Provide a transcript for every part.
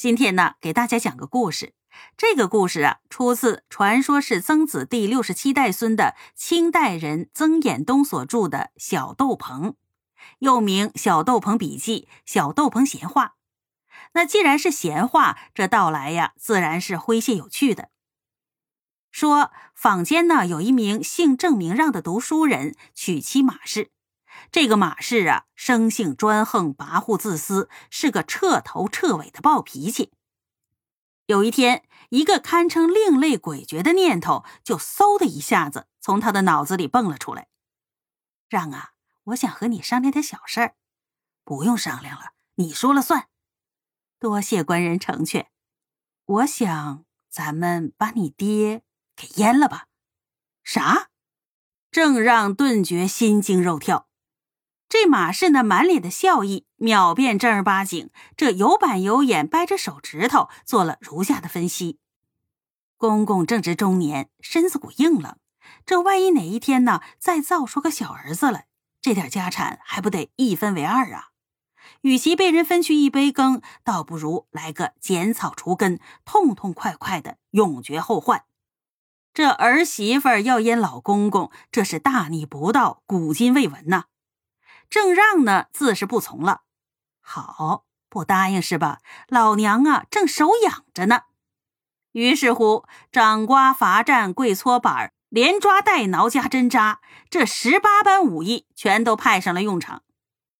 今天呢，给大家讲个故事。这个故事啊，出自传说是曾子第六十七代孙的清代人曾衍东所著的《小豆棚》，又名《小豆棚笔记》《小豆棚闲话》。那既然是闲话，这道来呀，自然是诙谐有趣的。说坊间呢，有一名姓郑名让的读书人，娶妻马氏。这个马氏啊，生性专横、跋扈、自私，是个彻头彻尾的暴脾气。有一天，一个堪称另类诡谲的念头，就嗖的一下子从他的脑子里蹦了出来：“让啊，我想和你商量点小事儿。”“不用商量了，你说了算。”“多谢官人成全。”“我想咱们把你爹给阉了吧。”“啥？”正让顿觉心惊肉跳。这马氏那满脸的笑意，秒变正儿八经，这有板有眼，掰着手指头做了如下的分析：公公正值中年，身子骨硬朗，这万一哪一天呢，再造出个小儿子来，这点家产还不得一分为二啊？与其被人分去一杯羹，倒不如来个剪草除根，痛痛快快的永绝后患。这儿媳妇要阉老公公，这是大逆不道，古今未闻呐！郑让呢，自是不从了。好，不答应是吧？老娘啊，正手痒着呢。于是乎，掌刮、罚站、跪搓板、连抓带挠加针扎，这十八般武艺全都派上了用场。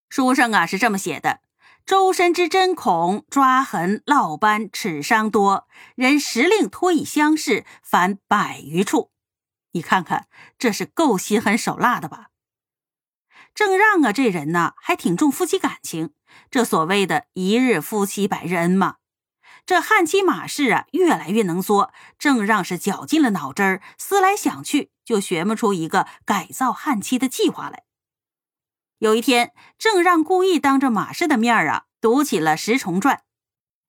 书上啊是这么写的：周身之针孔、抓痕、烙斑、齿伤多，人时令托以相视，凡百余处。你看看，这是够心狠手辣的吧？郑让啊，这人呢还挺重夫妻感情，这所谓的一日夫妻百日恩嘛。这汉妻马氏啊，越来越能作。郑让是绞尽了脑汁儿，思来想去，就学摸出一个改造汉妻的计划来。有一天，郑让故意当着马氏的面啊，读起了《石崇传》。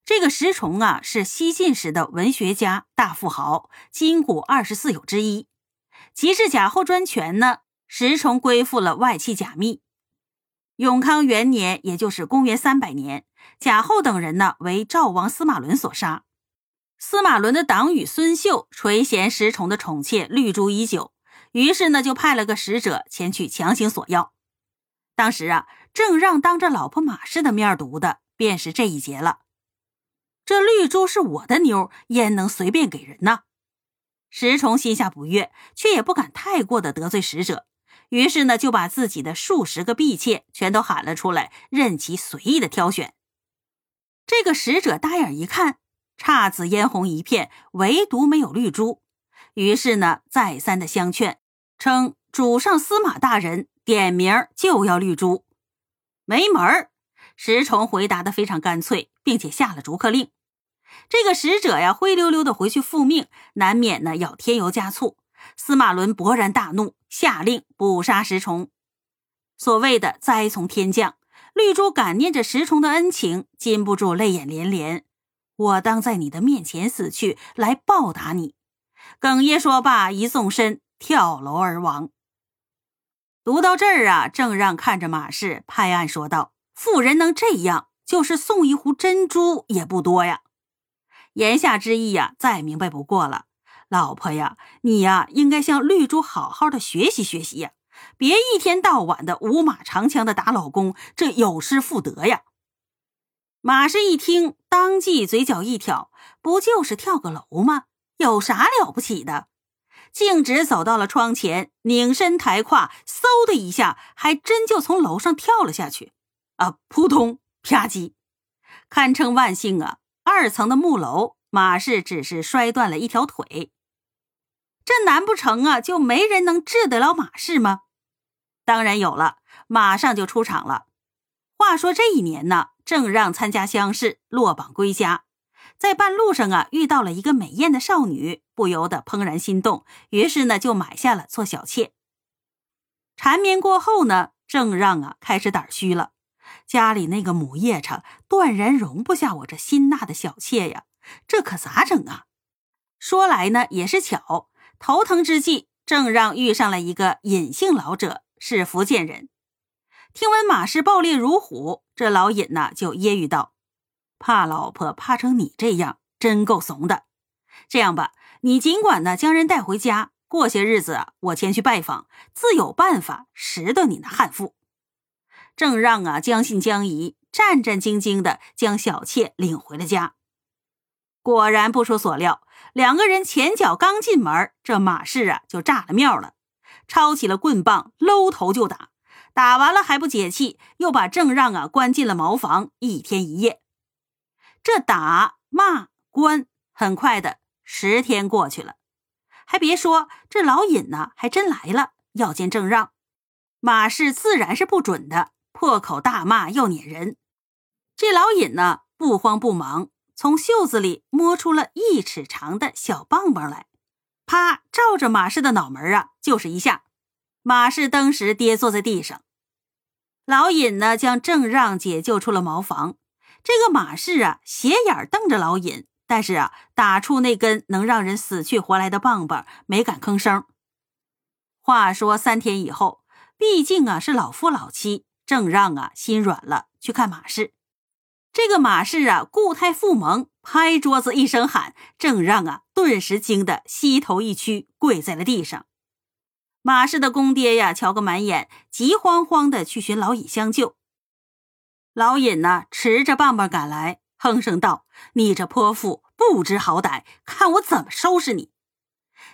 这个石崇啊，是西晋时的文学家、大富豪，金谷二十四友之一。即是贾后专权呢。石崇归附了外戚贾密。永康元年，也就是公元三百年，贾后等人呢为赵王司马伦所杀。司马伦的党羽孙秀垂涎石崇的宠妾绿珠已久，于是呢就派了个使者前去强行索要。当时啊，正让当着老婆马氏的面读的便是这一节了。这绿珠是我的妞，焉能随便给人呢？石崇心下不悦，却也不敢太过的得罪使者。于是呢，就把自己的数十个婢妾全都喊了出来，任其随意的挑选。这个使者大眼一看，姹紫嫣红一片，唯独没有绿珠。于是呢，再三的相劝，称主上司马大人点名就要绿珠，没门儿。石崇回答的非常干脆，并且下了逐客令。这个使者呀，灰溜溜的回去复命，难免呢要添油加醋。司马伦勃然大怒，下令捕杀石崇。所谓的灾从天降，绿珠感念着石崇的恩情，禁不住泪眼连连。我当在你的面前死去，来报答你。哽咽说罢，一纵身跳楼而亡。读到这儿啊，郑让看着马氏，拍案说道：“妇人能这样，就是送一壶珍珠也不多呀。”言下之意呀，再明白不过了。老婆呀，你呀应该向绿珠好好的学习学习呀，别一天到晚的五马长枪的打老公，这有失妇德呀。马氏一听，当即嘴角一挑，不就是跳个楼吗？有啥了不起的？径直走到了窗前，拧身抬胯，嗖的一下，还真就从楼上跳了下去。啊，扑通，啪叽，堪称万幸啊！二层的木楼，马氏只是摔断了一条腿。这难不成啊，就没人能治得了马氏吗？当然有了，马上就出场了。话说这一年呢，正让参加乡试，落榜归家，在半路上啊，遇到了一个美艳的少女，不由得怦然心动，于是呢，就买下了做小妾。缠绵过后呢，正让啊开始胆虚了，家里那个母夜叉断然容不下我这新纳的小妾呀，这可咋整啊？说来呢，也是巧。头疼之际，正让遇上了一个隐姓老者，是福建人。听闻马氏暴烈如虎，这老尹呐就揶揄道：“怕老婆怕成你这样，真够怂的。这样吧，你尽管呢将人带回家，过些日子我前去拜访，自有办法识得你那悍妇。郑让啊，将信将疑，战战兢兢的将小妾领回了家。果然不出所料，两个人前脚刚进门，这马氏啊就炸了庙了，抄起了棍棒，搂头就打。打完了还不解气，又把郑让啊关进了茅房一天一夜。这打骂关，很快的十天过去了，还别说，这老尹呢还真来了，要见郑让。马氏自然是不准的，破口大骂要撵人。这老尹呢不慌不忙，从袖子里摸出了一尺长的小棒棒来，啪，照着马氏的脑门啊就是一下。马氏当时跌坐在地上，老尹呢将郑让解救出了茅房。这个马氏啊斜眼瞪着老尹，但是啊打出那根能让人死去活来的棒棒，没敢吭声。话说三天以后，毕竟啊是老夫老妻，郑让啊心软了，去看马氏。这个马氏啊固态复萌，拍桌子一声喊，郑让啊顿时惊得膝头一屈，跪在了地上。马氏的公爹呀，瞧个满眼，急慌慌的去寻老尹相救。老尹呢，持着棒棒赶来，哼声道：“你这泼妇，不知好歹，看我怎么收拾你！”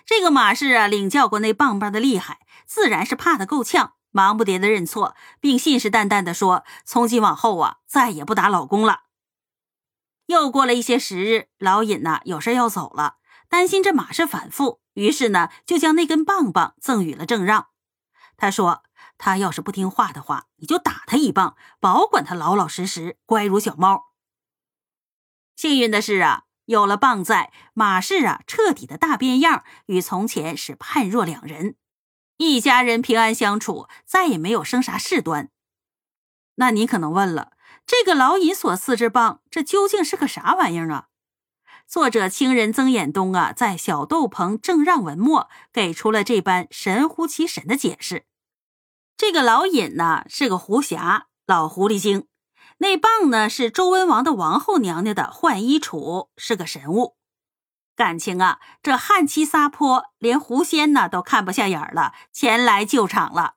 这个马氏啊，领教过那棒棒的厉害，自然是怕得够呛，忙不迭的认错，并信誓旦旦的说：“从今往后啊，再也不打老公了。”又过了一些时日，老尹呢，有事要走了，担心这马氏反复。于是呢，就将那根棒棒赠予了郑让。他说：“他要是不听话的话，你就打他一棒，保管他老老实实，乖如小猫。”幸运的是啊，有了棒在，马氏啊彻底的大变样，与从前是判若两人，一家人平安相处，再也没有生啥事端。那你可能问了，这个老尹所赐之棒，这究竟是个啥玩意儿啊？作者清人曾衍东啊，在《小豆棚正让文末》给出了这般神乎其神的解释。这个老尹呢是个狐侠，老狐狸精；那棒呢是周文王的王后娘娘的浣衣杵，是个神物。感情啊，这汉妻撒泼，连狐仙呢都看不下眼了，前来救场了。